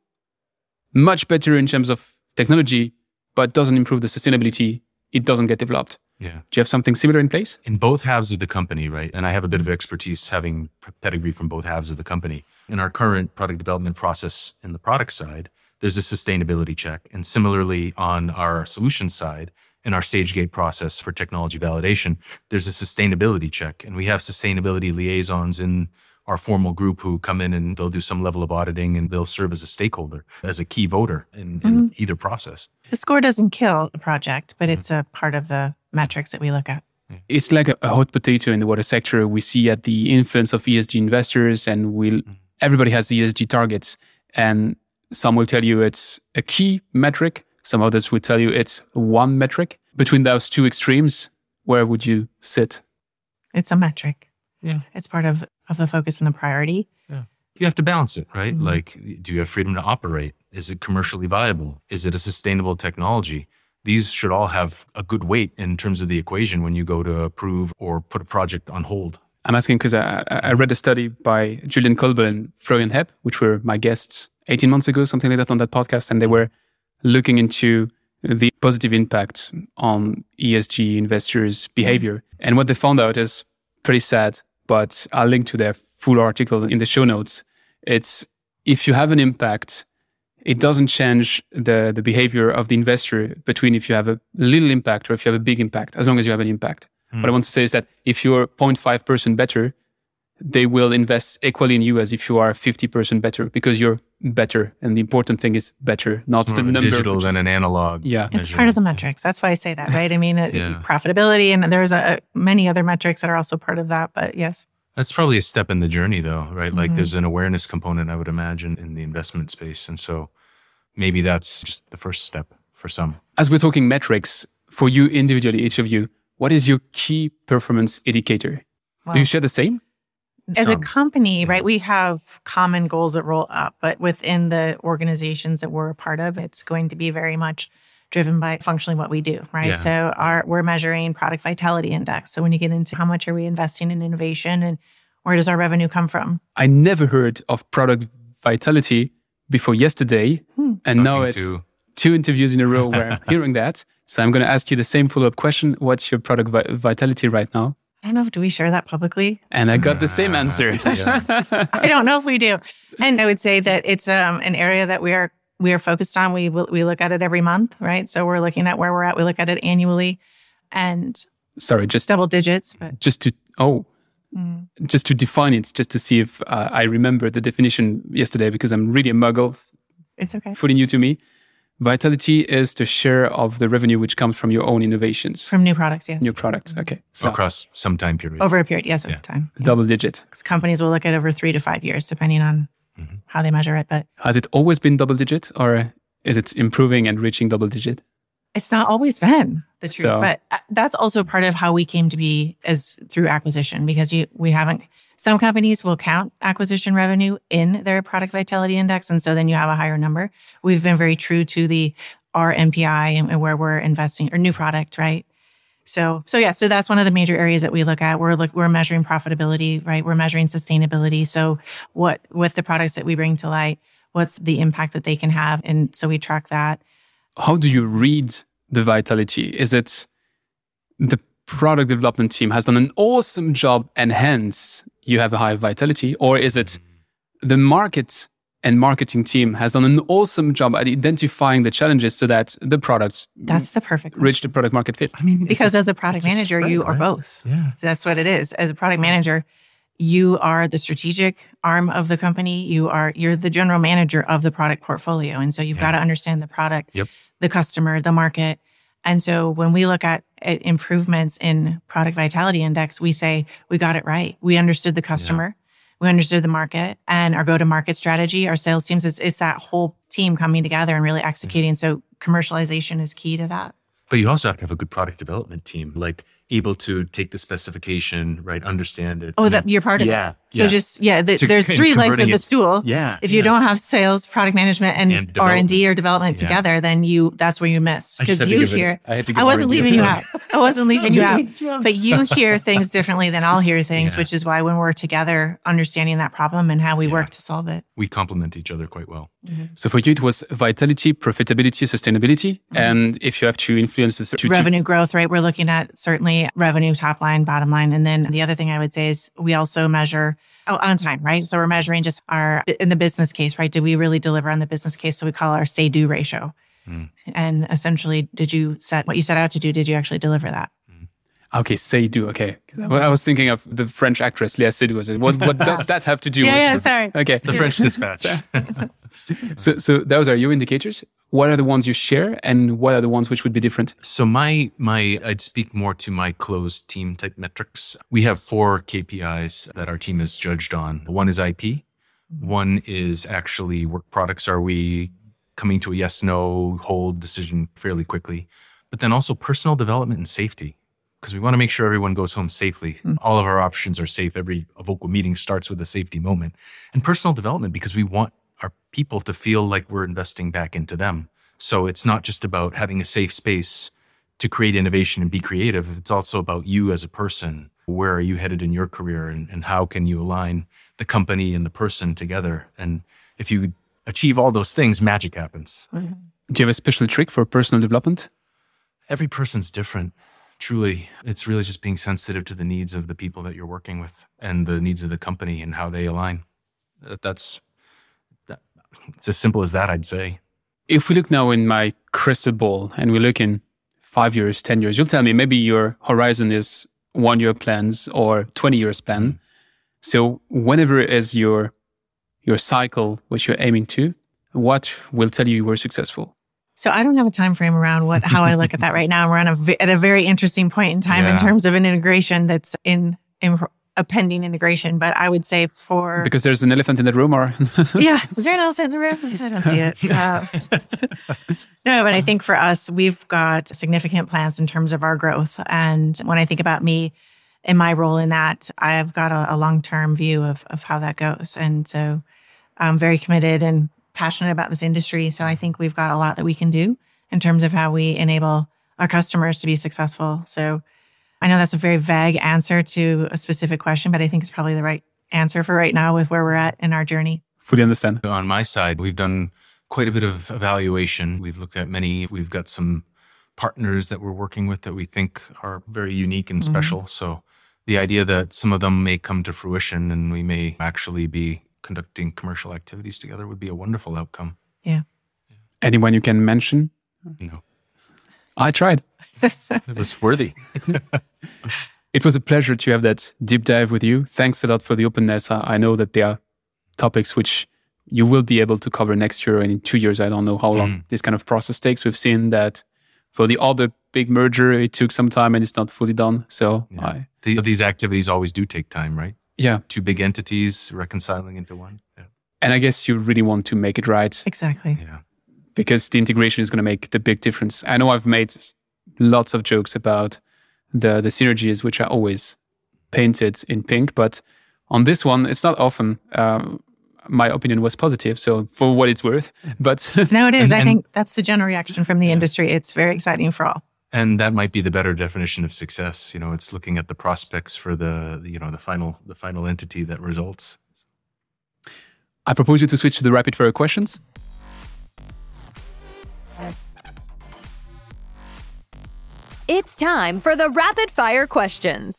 much better in terms of technology, but doesn't improve the sustainability, it doesn't get developed. Yeah. Do you have something similar in place? In both halves of the company, right? And I have a bit of expertise having pedigree from both halves of the company. In our current product development process in the product side, there's a sustainability check. And similarly, on our solution side, in our stage gate process for technology validation, there's a sustainability check. And we have sustainability liaisons in our formal group who come in and they'll do some level of auditing and they'll serve as a stakeholder, as a key voter in, in Mhm. either process. The score doesn't kill a project, but it's a part of the metrics that we look at. It's like a, a hot potato in the water sector. We see at the influence of ESG investors, and we'll, everybody has ESG targets. And some will tell you it's a key metric. Some others will tell you it's one metric. Between those two extremes, where would you sit? It's a metric. Yeah. It's part of, of the focus and the priority. You have to balance it, right? Mhm. Like, do you have freedom to operate? Is it commercially viable? Is it a sustainable technology? These should all have a good weight in terms of the equation when you go to approve or put a project on hold. I'm asking because I, I I read a study by Julian Kölbel and Florian Heeb, which were my guests 18 months ago, something like that on that podcast. And they were looking into the positive impact on ESG investors' behavior. And what they found out is pretty sad, but I'll link to their full article in the show notes. It's if you have an impact, it doesn't change the, the behavior of the investor between if you have a little impact or if you have a big impact, as long as you have an impact. Hmm. What I want to say is that if you're 0.5% better, they will invest equally in you as if you are 50% better because you're better. And the important thing is better, not More the of a number. digital than an analog. Yeah. It's It's part of the metrics. That's why I say that, [laughs] right? I mean, uh, Yeah. profitability, and there's a, many other metrics that are also part of that. But yes, That's probably a step in the journey, though, right? Like Mhm. there's an awareness component, I would imagine, in the investment space. And so maybe that's just the first step for some. As we're talking metrics, for you individually, each of you, what is your key performance indicator? Well, Do you share the same? As a Some. company, right, we have common goals that roll up, but within the organizations that we're a part of, it's going to be very much driven by functionally what we do, right? Yeah. So our we're measuring product vitality index. So when you get into how much are we investing in innovation and where does our revenue come from? I never heard of product vitality before yesterday. Hmm. And now it's to- two interviews in a row where I'm [laughs] hearing that. So I'm going to ask you the same follow up question. What's your product vi- vitality right now? I don't know if do we share that publicly? And I got the same answer. [laughs] I don't know if we do. And I would say that it's um, an area that we are we are focused on. We will- we look at it every month, right? So we're looking at where we're at. We look at it annually, and Sorry, just double digits. But just to oh, mm, just to define it, just to see if uh, I remember the definition yesterday because I'm really a muggle, it's okay. fully new to me. Vitality is the share of the revenue which comes from your own innovations, From new products, yes. new products. Okay, so across some time period. Over a period, yes, Yeah. over time. double digit. 'Cause companies will look at over three to five years, depending on Mhm. how they measure it. But Has it always been double digit, or is it improving and reaching double digit? it's not always been the truth. So- but uh, that's also part of how we came to be as through acquisition because you we haven't. Some companies will count acquisition revenue in their product vitality index, and so then you have a higher number. We've been very true to the our MPI and, and where we're investing or new product, right? So, so yeah, so that's one of the major areas that we look at. We're look, we're measuring profitability, right? We're measuring sustainability. So, what with the products that we bring to light, what's the impact that they can have, and so we track that. How do you read the vitality? Is it the product development team has done an awesome job and hence you have a high vitality, or is it the market and marketing team has done an awesome job at identifying the challenges so that the product That's the perfect reach the product market fit? I mean, because a- as a product it's a manager, spread, you are right? both. Yeah. That's what it is. As a product manager, you are the strategic arm of the company. You are you're the general manager of the product portfolio, and so you've Yeah. got to understand the product, Yep. the customer, the market. And so when we look at, at improvements in product vitality index, we say we got it right. We understood the customer, we understood the market, and our go to market strategy. Our sales teams, it's, it's that whole team coming together and really executing. So commercialization is key to that. But you also have to have a good product development team, like able to take the specification, right? Understand it. Oh, that you're part of it. Yeah. So yeah. just yeah, the, there's three legs of the it- stool. yeah. If you yeah. don't have sales, product management, and, And R and D or development Yeah. together, then you that's where you miss because you give it- hear. I, had to I wasn't R&D leaving you out. [laughs] I wasn't leaving you out. But you hear things differently than I'll hear things, Yeah. which is why when we're together, understanding that problem and how we Yeah. work to solve it. We complement each other quite well. Mm-hmm. So for you, it was vitality, profitability, sustainability. Mm-hmm. And if you have to influence the th- to- to- revenue growth, right? We're looking at certainly revenue, top line, bottom line. And then the other thing I would say is we also measure oh, on time, right? So we're measuring just our, in the business case, right? Did we really deliver on the business case? So we call our say do ratio. Mm. And essentially, did you set what you set out to do? Did you actually deliver that? Okay, say do. Okay, I was thinking of the French actress Léa Seydoux. What, what [laughs] does that have to do? yeah, with yeah, sorry. Okay, The French [laughs] dispatch. so so those are your indicators. What are the ones you share, and what are the ones which would be different? So my my I'd speak more to my closed team type metrics. We have four KPIs that our team is judged on. One is IP. One is actually work products. Are we coming to a yes no hold decision fairly quickly? But then also personal development and safety because we want to make sure everyone goes home safely. Hmm. All of our options are safe. Every Evoqua meeting starts with a safety moment and personal development because we want our people to feel like we're investing back into them. So it's not just about having a safe space to create innovation and be creative. It's also about you as a person. Where are you headed in your career and, and how can you align the company and the person together? And if you achieve all those things, magic happens. Mm-hmm. Do you have a special trick for personal development? Every person's different. Truly, it's really just being sensitive to the needs of the people that you're working with and the needs of the company and how they align. That's that, it's as simple as that, I'd say. If we look now in my crystal ball and we look in five years, 10 years, you'll tell me maybe your horizon is one year plans or 20 years plan. Mm-hmm. So whenever is your, your cycle, which you're aiming to, what will tell you you were successful? So I don't have a time frame around what how I look at that right now. We're on a at a very interesting point in time in terms of an integration that's in, in a pending integration. But I would say for Because there's an elephant in the room or [laughs] yeah, is there an elephant in the room? I don't see it. Uh, [laughs] no, but I think for us, we've got significant plans in terms of our growth. And when I think about me and my role in that, I've got a, a long term view of of how that goes. And so I'm very committed and passionate about this industry. So I think we've got a lot that we can do in terms of how we enable our customers to be successful. So I know that's a very vague answer to a specific question, but I think it's probably the right answer for right now with where we're at in our journey. fully understand. On my side, we've done quite a bit of evaluation. We've looked at many. We've got some partners that we're working with that we think are very unique and mm-hmm. special. So the idea that some of them may come to fruition and we may actually be conducting commercial activities together would be a wonderful outcome. Yeah. Anyone you can mention? You know, I tried. it was worthy. [laughs] It was a pleasure to have that deep dive with you. Thanks a lot for the openness. I I know that there are topics which you will be able to cover next year and in two years. I don't know how long hmm. this kind of process takes. We've seen that for the other big merger, it took some time and it's not fully done. So, Yeah. I, The, these activities always do take time, right? yeah. Two big entities reconciling into one. Yeah. And I guess you really want to make it right Exactly. yeah. Because the integration is going to make the big difference. I know I've made lots of jokes about the the synergies, which are always painted in pink, but on this one, it's not often. Um, my opinion was positive, so for what it's worth. But [laughs] No, it is. And- I and- think that's the general reaction from the industry. It's very exciting for all. and that might be the better definition of success you know it's looking at the prospects for the you know the final the final entity that results I propose you to switch to the rapid fire questions. It's time for the rapid fire questions.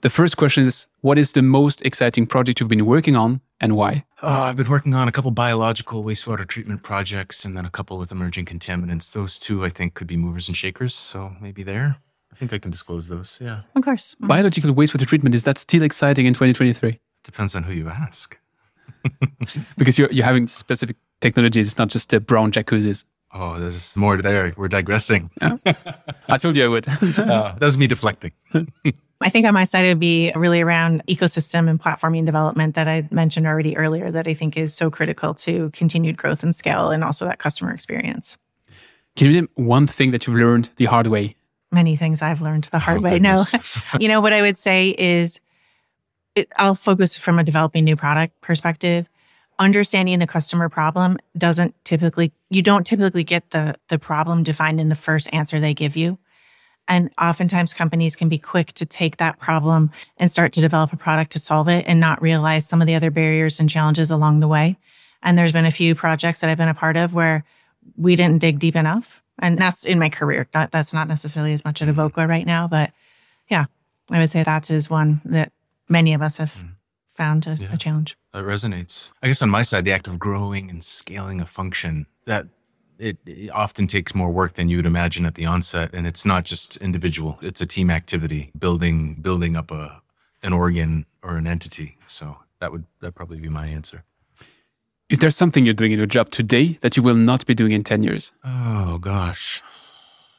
The first question is: What is the most exciting project you've been working on, and why? oh, i've been working on a couple biological wastewater treatment projects and then a couple with emerging contaminants those two i think could be movers and shakers so maybe there i think i can disclose those yeah Of course. Mm-hmm. Biological wastewater treatment is that still exciting in 2023? depends on who you ask [laughs] Because you're you're having specific technologies. It's not just the brown jacuzzis. Oh there's more there we're digressing [laughs] I told you I would. uh, [laughs] that was me deflecting [laughs] I think on my side, it would be really around ecosystem and platforming development that I mentioned already earlier, that I think is so critical to continued growth and scale and also that customer experience. Can you name one thing that you've learned the hard way? Many things I've learned the hard Oh, way. No, you know, what I would say is it, I'll focus from a developing new product perspective. Understanding the customer problem doesn't typically, you don't typically get the, the problem defined in the first answer they give you. And oftentimes companies can be quick to take that problem and start to develop a product to solve it and not realize some of the other barriers and challenges along the way. And there's been a few projects that I've been a part of where we didn't dig deep enough. And that's in my career. That, that's not necessarily as much at Evoqua mm-hmm. right now, but yeah, I would say that is one that many of us have mm-hmm. Found a, Yeah. a challenge. That resonates. I guess on my side, the act of growing and scaling a function that it, it often takes more work than you would imagine at the onset, and it's not just individual; it's a team activity, building building up a an organ or an entity. So that would that probably be my answer. Is there something you're doing in your job today that you will not be doing in 10 years? Oh gosh,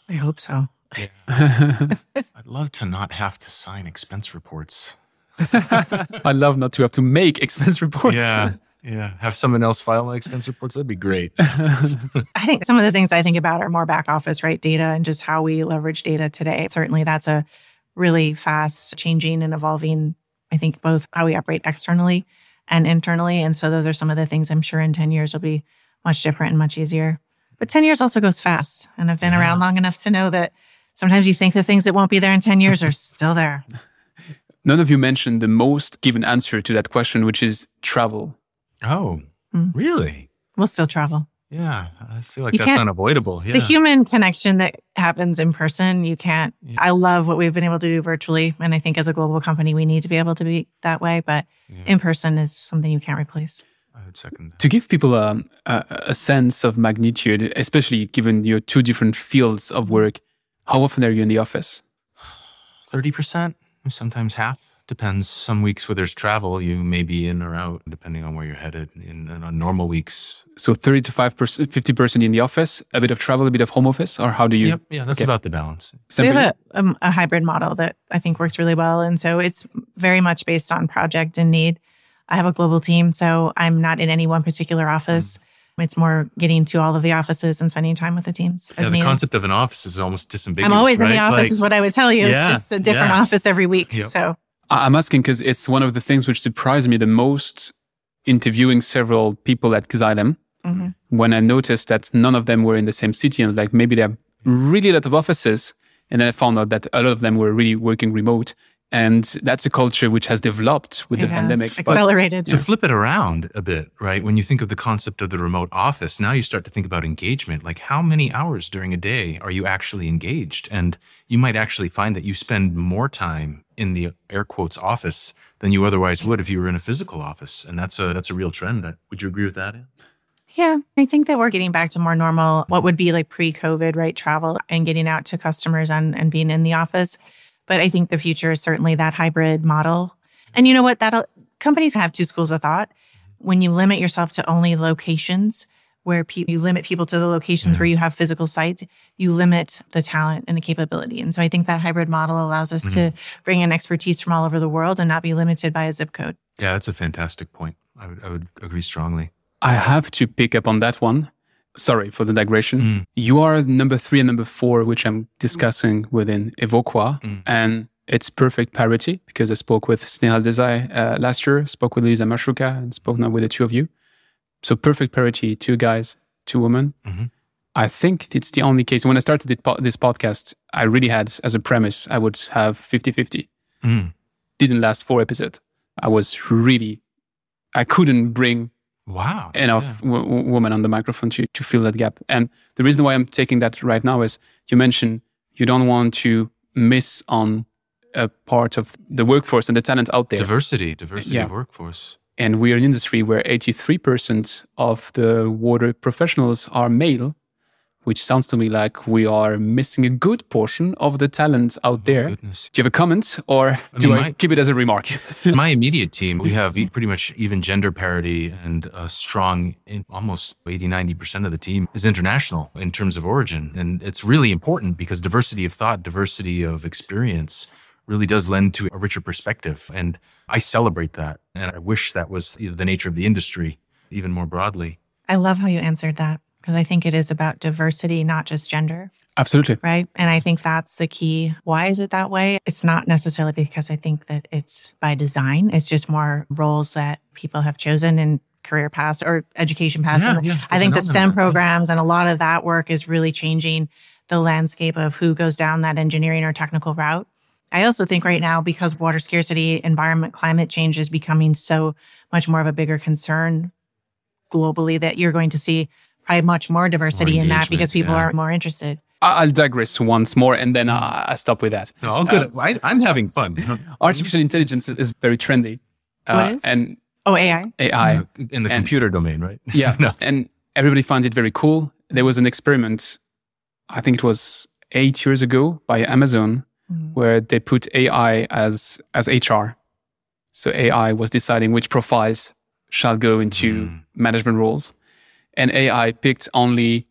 I hope so. yeah. [laughs] I'd love to not have to sign expense reports. [laughs] I love not to have to make expense [laughs] reports. Yeah, yeah. Have someone else file my expense reports. That'd be great. [laughs] I think some of the things I think about are more back office, right? Data and just how we leverage data today. Certainly, that's a really fast changing and evolving, I think, both how we operate externally and internally. And so, those are some of the things I'm sure in 10 years will be much different and much easier. But 10 years also goes fast. And I've been Yeah. around long enough to know that sometimes you think the things that won't be there in 10 years are still there. None of you mentioned the most given answer to that question, which is travel. Oh, Mm. really? We'll still travel. Yeah, I feel like You that's unavoidable. Yeah. The human connection that happens in person, you can't. Yeah. I love what we've been able to do virtually. And I think as a global company, we need to be able to be that way. But Yeah. in person is something you can't replace. I would second that. To give people a, a, a sense of magnitude, especially given your two different fields of work, how often are you in the office? [sighs] Thirty percent, sometimes half. Depends. Some weeks where there's travel, you may be in or out, depending on where you're headed. In, in on normal weeks, So 30 to 5%, 50% in the office, a bit of travel, a bit of home office, or how do you? yep, yeah, that's okay. about the balance. Same we have a, um, a hybrid model that I think works really well. And so it's very much based on project and need. I have a global team, so I'm not in any one particular office. It's more getting to all of the offices and spending time with the teams as Yeah, the needed. concept of an office is almost disambiguous. I'm always in the office, Like, is what I would tell you. Yeah, it's just a different yeah. office every week. Yep. So I- I'm asking because it's one of the things which surprised me the most interviewing several people at Xylem mhm. when I noticed that none of them were in the same city. And like maybe there are really a lot of offices. And then I found out that a lot of them were really working remote. And that's a culture which has developed with it the has pandemic. accelerated. To flip it around a bit, right? When you think of the concept of the remote office, now you start to think about engagement. Like, how many hours during a day are you actually engaged? And you might actually find that you spend more time in the air quotes office than you otherwise would if you were in a physical office. And that's a that's a real trend. Uh, would you agree with that? Ann? Yeah, I think that we're getting back to more normal, what would be like pre COVID, right? Travel and getting out to customers and, and being in the office. But I think the future is certainly that hybrid model. And you know what? That companies have two schools of thought. When you limit yourself to only locations where pe- you limit people to the locations Yeah. where mm. you have physical sites, you limit the talent and the capability. And so I think that hybrid model allows us to mm-hmm. bring in expertise from all over the world and not be limited by a zip code. Yeah, that's a fantastic point. I would I would agree strongly. I have to pick up on that one. Sorry for the digression. Mm. You are number three and number four, which I'm discussing within Evoqua. Mm. And it's perfect parity because I spoke with Snehal Desai uh, last year, spoke with Lisa Mashuka, and spoke now with the two of you. So perfect parity, two guys, two women. Mhm. I think it's the only case. When I started this podcast, I really had as a premise, I would have 50 50. Mm. Didn't last four episodes. I was really, I couldn't bring Wow. enough Yeah. w- w- women on the microphone to, to fill that gap. And the reason why I'm taking that right now is you mentioned you don't want to miss on a part of the workforce and the talent out there. Diversity, diversity Yeah. workforce. and we're an industry where 83% of the water professionals are male, which sounds to me like we are missing a good portion of the talent out oh there. Goodness. Do you have a comment or do mean, I my- keep it as a remark? [laughs] My immediate team, we have pretty much even gender parity and a strong, in almost 80, 90% of the team is international in terms of origin. And it's really important because diversity of thought, diversity of experience really does lend to a richer perspective. And I celebrate that. And I wish that was the nature of the industry even more broadly. I love how you answered that because I think it is about diversity, not just gender. Absolutely. right? And I think that's the key. Why is it that way? It's not necessarily because I think that it's by design. It's just more roles that people have chosen in career paths or education paths. Yeah, yeah, I think the STEM programs and a lot of that work is really changing the landscape of who goes down that engineering or technical route. I also think right now, because water scarcity, environment, climate change is becoming so much more of a bigger concern globally, that you're going to see probably much more diversity in that because people yeah. are more interested. I- I'll digress once more and then I I stop with that. No, good. I, I'm having fun. [laughs] Artificial intelligence is very trendy. Uh, What is? And Oh, AI. AI. in the And- computer domain, right? [laughs] Yeah. No. And everybody finds it very cool. there was an experiment, I think it was eight years ago by Amazon, mm. where they put AI as, as HR. So AI was deciding which profiles shall go into mm. management roles. And AI picked only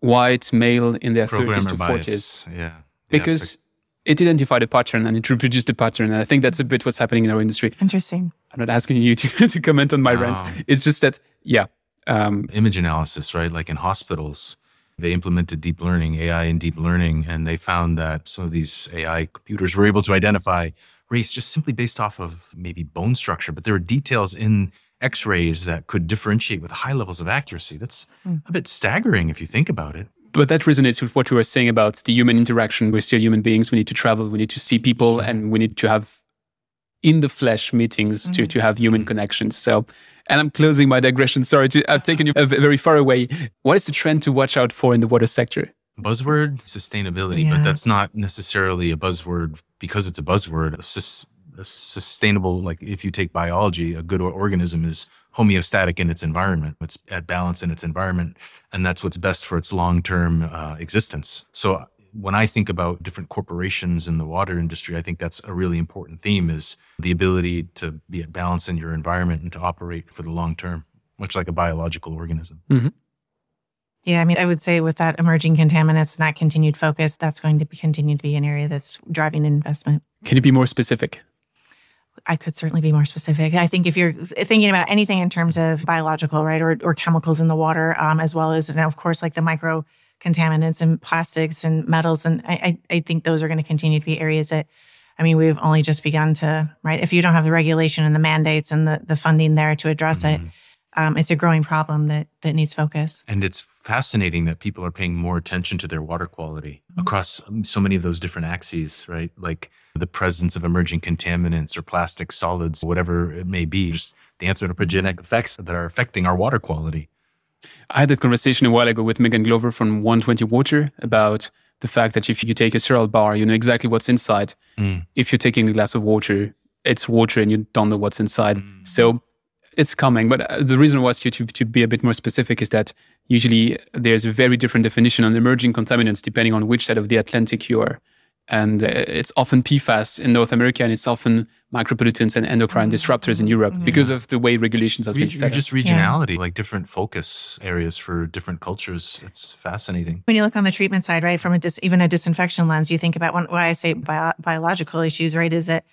white male in their 30s to bias. 40s. Yeah. Because it identified a pattern and it reproduced the pattern. And I think that's a bit what's happening in our industry. Interesting. I'm not asking you to, [laughs] to comment on my rants. It's just that, yeah. Um, Image analysis, right? Like in hospitals, they implemented deep learning, AI and deep learning, and they found that some of these AI computers were able to identify race just simply based off of maybe bone structure, but there are details in x rays that could differentiate with high levels of accuracy. That's mm. a bit staggering if you think about it. But that resonates with what you were saying about the human interaction. We're still human beings. We need to travel, we need to see people, and we need to have in the flesh meetings mm-hmm. to, to have human mm-hmm. connections. So, and I'm closing my digression. Sorry to have taken you very far away. What is the trend to watch out for in the water sector? Buzzword sustainability, yeah. but that's not necessarily a buzzword because it's a buzzword. A, sus- a sustainable, like if you take biology, a good organism is homeostatic in its environment. It's at balance in its environment, and that's what's best for its long term uh, existence. So when I think about different corporations in the water industry, I think that's a really important theme is the ability to be at balance in your environment and to operate for the long term, much like a biological organism. Mm-hmm. Yeah, I mean, I would say with that emerging contaminants and that continued focus, that's going to be, continue to be an area that's driving investment. Can you be more specific? I could certainly be more specific. I think if you're thinking about anything in terms of biological, right, or, or chemicals in the water, um, as well as, and of course, like the micro contaminants and plastics and metals. And I, I, I think those are going to continue to be areas that, I mean, we've only just begun to, right? If you don't have the regulation and the mandates and the, the funding there to address mm-hmm. it, um, it's a growing problem that that needs focus. And it's fascinating that people are paying more attention to their water quality mm-hmm. across so many of those different axes, right? Like the presence of emerging contaminants or plastic solids, whatever it may be, just the anthropogenic effects that are affecting our water quality. I had that conversation a while ago with Megan Glover from 120 Water about the fact that if you take a cereal bar, you know exactly what's inside. Mm. If you're taking a glass of water, it's water and you don't know what's inside. Mm. So it's coming. But uh, the reason was to, to, to be a bit more specific is that usually there's a very different definition on emerging contaminants depending on which side of the Atlantic you are and uh, it's often PFAS in North America, and it's often micropollutants and endocrine mm-hmm. disruptors in Europe yeah. because of the way regulations has Re- been set. Just regionality, yeah. like different focus areas for different cultures. It's fascinating. When you look on the treatment side, right, from a dis- even a disinfection lens, you think about when, why I say bio- biological issues, right, is that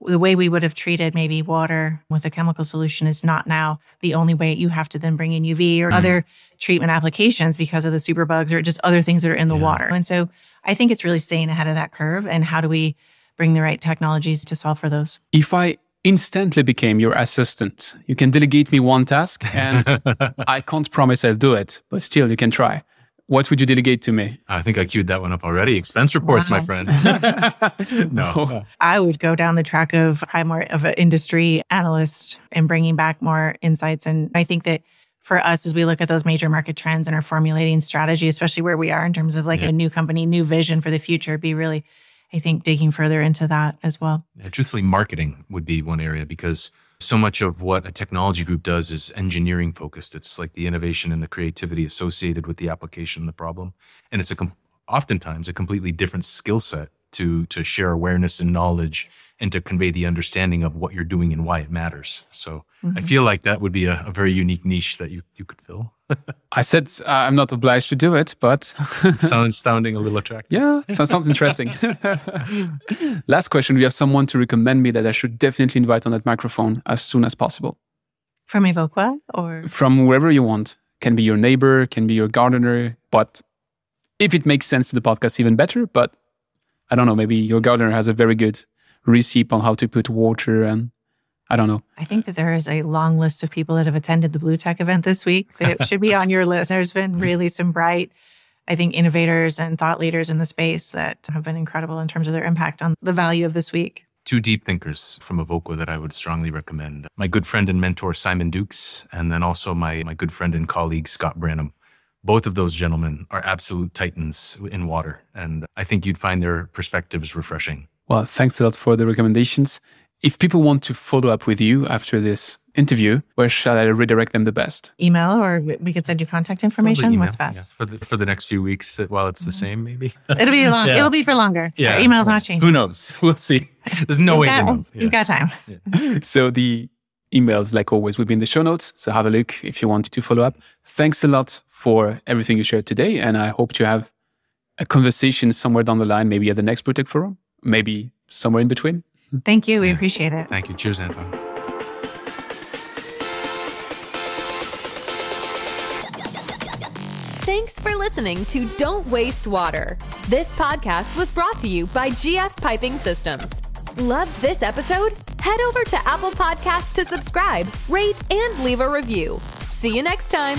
the way we would have treated maybe water with a chemical solution is not now the only way you have to then bring in UV or mm. other treatment applications because of the superbugs or just other things that are in the yeah. water. And so I think it's really staying ahead of that curve and how do we bring the right technologies to solve for those? If I instantly became your assistant, you can delegate me one task and [laughs] I can't promise I'll do it, but still you can try. What would you delegate to me? I think I queued that one up already. Expense reports, wow. my friend. [laughs] no. I would go down the track of I'm more of an industry analyst and bringing back more insights. And I think that for us, as we look at those major market trends and are formulating strategy, especially where we are in terms of like yeah. a new company, new vision for the future, be really, I think, digging further into that as well. Yeah, truthfully, marketing would be one area because so much of what a technology group does is engineering focused. It's like the innovation and the creativity associated with the application the problem. And it's a com- oftentimes a completely different skill set to to share awareness and knowledge and to convey the understanding of what you're doing and why it matters. So mm-hmm. I feel like that would be a, a, very unique niche that you you could fill. [laughs] I said uh, I'm not obliged to do it, but [laughs] sounds sounding a little attractive. Yeah, sounds, sounds interesting. [laughs] Last question: We have someone to recommend me that I should definitely invite on that microphone as soon as possible. From Evoqua or from wherever you want. Can be your neighbor, can be your gardener, but if it makes sense to the podcast, even better. But I don't know, maybe your gardener has a very good recipe on how to put water and I don't know. I think that there is a long list of people that have attended the Blue Tech event this week that [laughs] should be on your list. There's been really some bright, I think, innovators and thought leaders in the space that have been incredible in terms of their impact on the value of this week. Two deep thinkers from Evoqua that I would strongly recommend. My good friend and mentor, Simon Dukes, and then also my, my good friend and colleague, Scott Branham both of those gentlemen are absolute titans in water. And I think you'd find their perspectives refreshing. Well, thanks a lot for the recommendations. If people want to follow up with you after this interview, where shall I redirect them the best? Email or we could send you contact information. Probably What's best? yeah, for the for the next few weeks uh, while it's the same, maybe. It'll be long. [laughs] Yeah. It'll be for longer. Yeah. Our email's not changing. Who knows? [laughs] We'll see. There's no You've way got, to know. You've got time. So the emails, like always, will be in the show notes. So have a look if you want to follow up. Thanks a lot for everything you shared today. And I hope to have a conversation somewhere down the line, maybe at the next BlueTech Forum, maybe somewhere in between. Thank you. We appreciate it. Thank you. Cheers, Anton. Thanks for listening to Don't Waste Water. This podcast was brought to you by GF Piping Systems. Loved this episode? Head over to Apple Podcasts to subscribe, rate, and leave a review. See you next time.